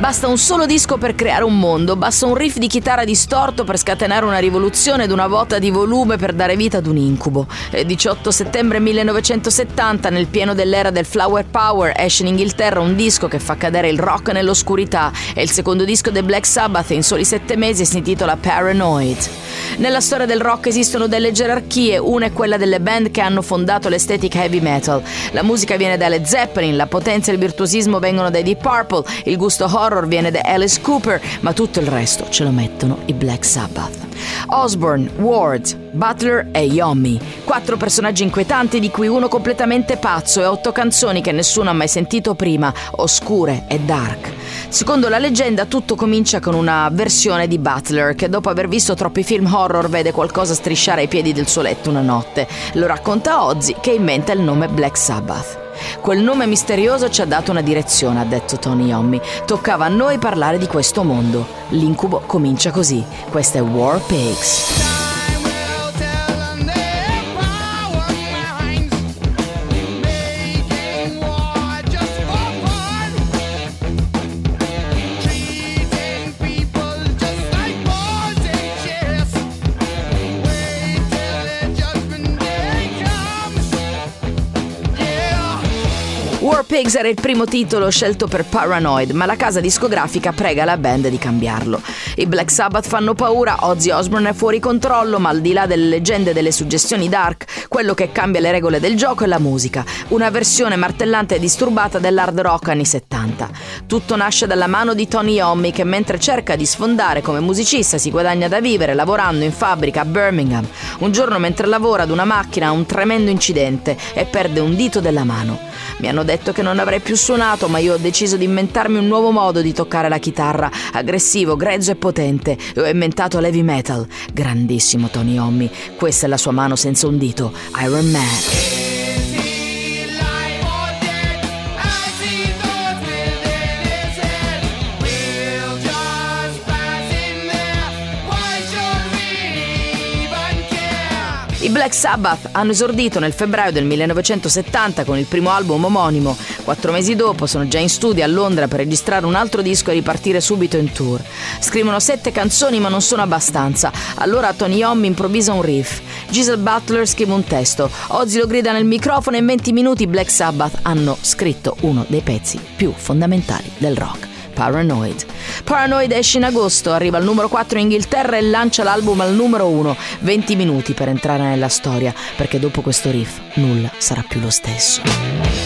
Basta un solo disco per creare un mondo, basta un riff di chitarra distorto per scatenare una rivoluzione ed una botta di volume per dare vita ad un incubo. Il 18 settembre 1970, nel pieno dell'era del Flower Power, esce in Inghilterra un disco che fa cadere il rock nell'oscurità. È il secondo disco dei Black Sabbath e in soli sette mesi si intitola Paranoid. Nella storia del rock esistono delle gerarchie, una è quella delle band che hanno fondato l'estetica heavy metal. La musica viene dalle Zeppelin, la potenza e il virtuosismo vengono dai Deep Purple, il gusto horror viene da Alice Cooper, ma tutto il resto ce lo mettono i Black Sabbath. Osborne, Ward, Butler e Yommi. Quattro personaggi inquietanti di cui uno completamente pazzo e otto canzoni che nessuno ha mai sentito prima, oscure e dark. Secondo la leggenda tutto comincia con una versione di Butler che dopo aver visto troppi film horror vede qualcosa strisciare ai piedi del suo letto una notte. Lo racconta Ozzy che inventa il nome Black Sabbath. Quel nome misterioso ci ha dato una direzione, ha detto Tony Yommi. Toccava a noi parlare di questo mondo. L'incubo comincia così. Questa è War Pigs. War Pigs era il primo titolo scelto per Paranoid, ma la casa discografica prega la band di cambiarlo. I Black Sabbath fanno paura, Ozzy Osbourne è fuori controllo, ma al di là delle leggende e delle suggestioni dark, quello che cambia le regole del gioco è la musica, una versione martellante e disturbata dell'hard rock anni 70. Tutto nasce dalla mano di Tony Iommi che mentre cerca di sfondare come musicista si guadagna da vivere lavorando in fabbrica a Birmingham. Un giorno mentre lavora ad una macchina ha un tremendo incidente e perde un dito della mano. Mi hanno detto che non avrei più suonato, ma io ho deciso di inventarmi un nuovo modo di toccare la chitarra, aggressivo, grezzo e potente, e ho inventato l'heavy metal. Grandissimo Tony Hommi, questa è la sua mano senza un dito, Iron Man. I Black Sabbath hanno esordito nel febbraio del 1970 con il primo album omonimo. Quattro mesi dopo sono già in studio a Londra per registrare un altro disco e ripartire subito in tour. Scrivono sette canzoni ma non sono abbastanza. Allora Tony Iommi improvvisa un riff. Giselle Butler scrive un testo. Ozzy lo grida nel microfono e in 20 minuti i Black Sabbath hanno scritto uno dei pezzi più fondamentali del rock. Paranoid. Paranoid esce in agosto, arriva al numero 4 in Inghilterra e lancia l'album al numero 1. 20 minuti per entrare nella storia, perché dopo questo riff nulla sarà più lo stesso.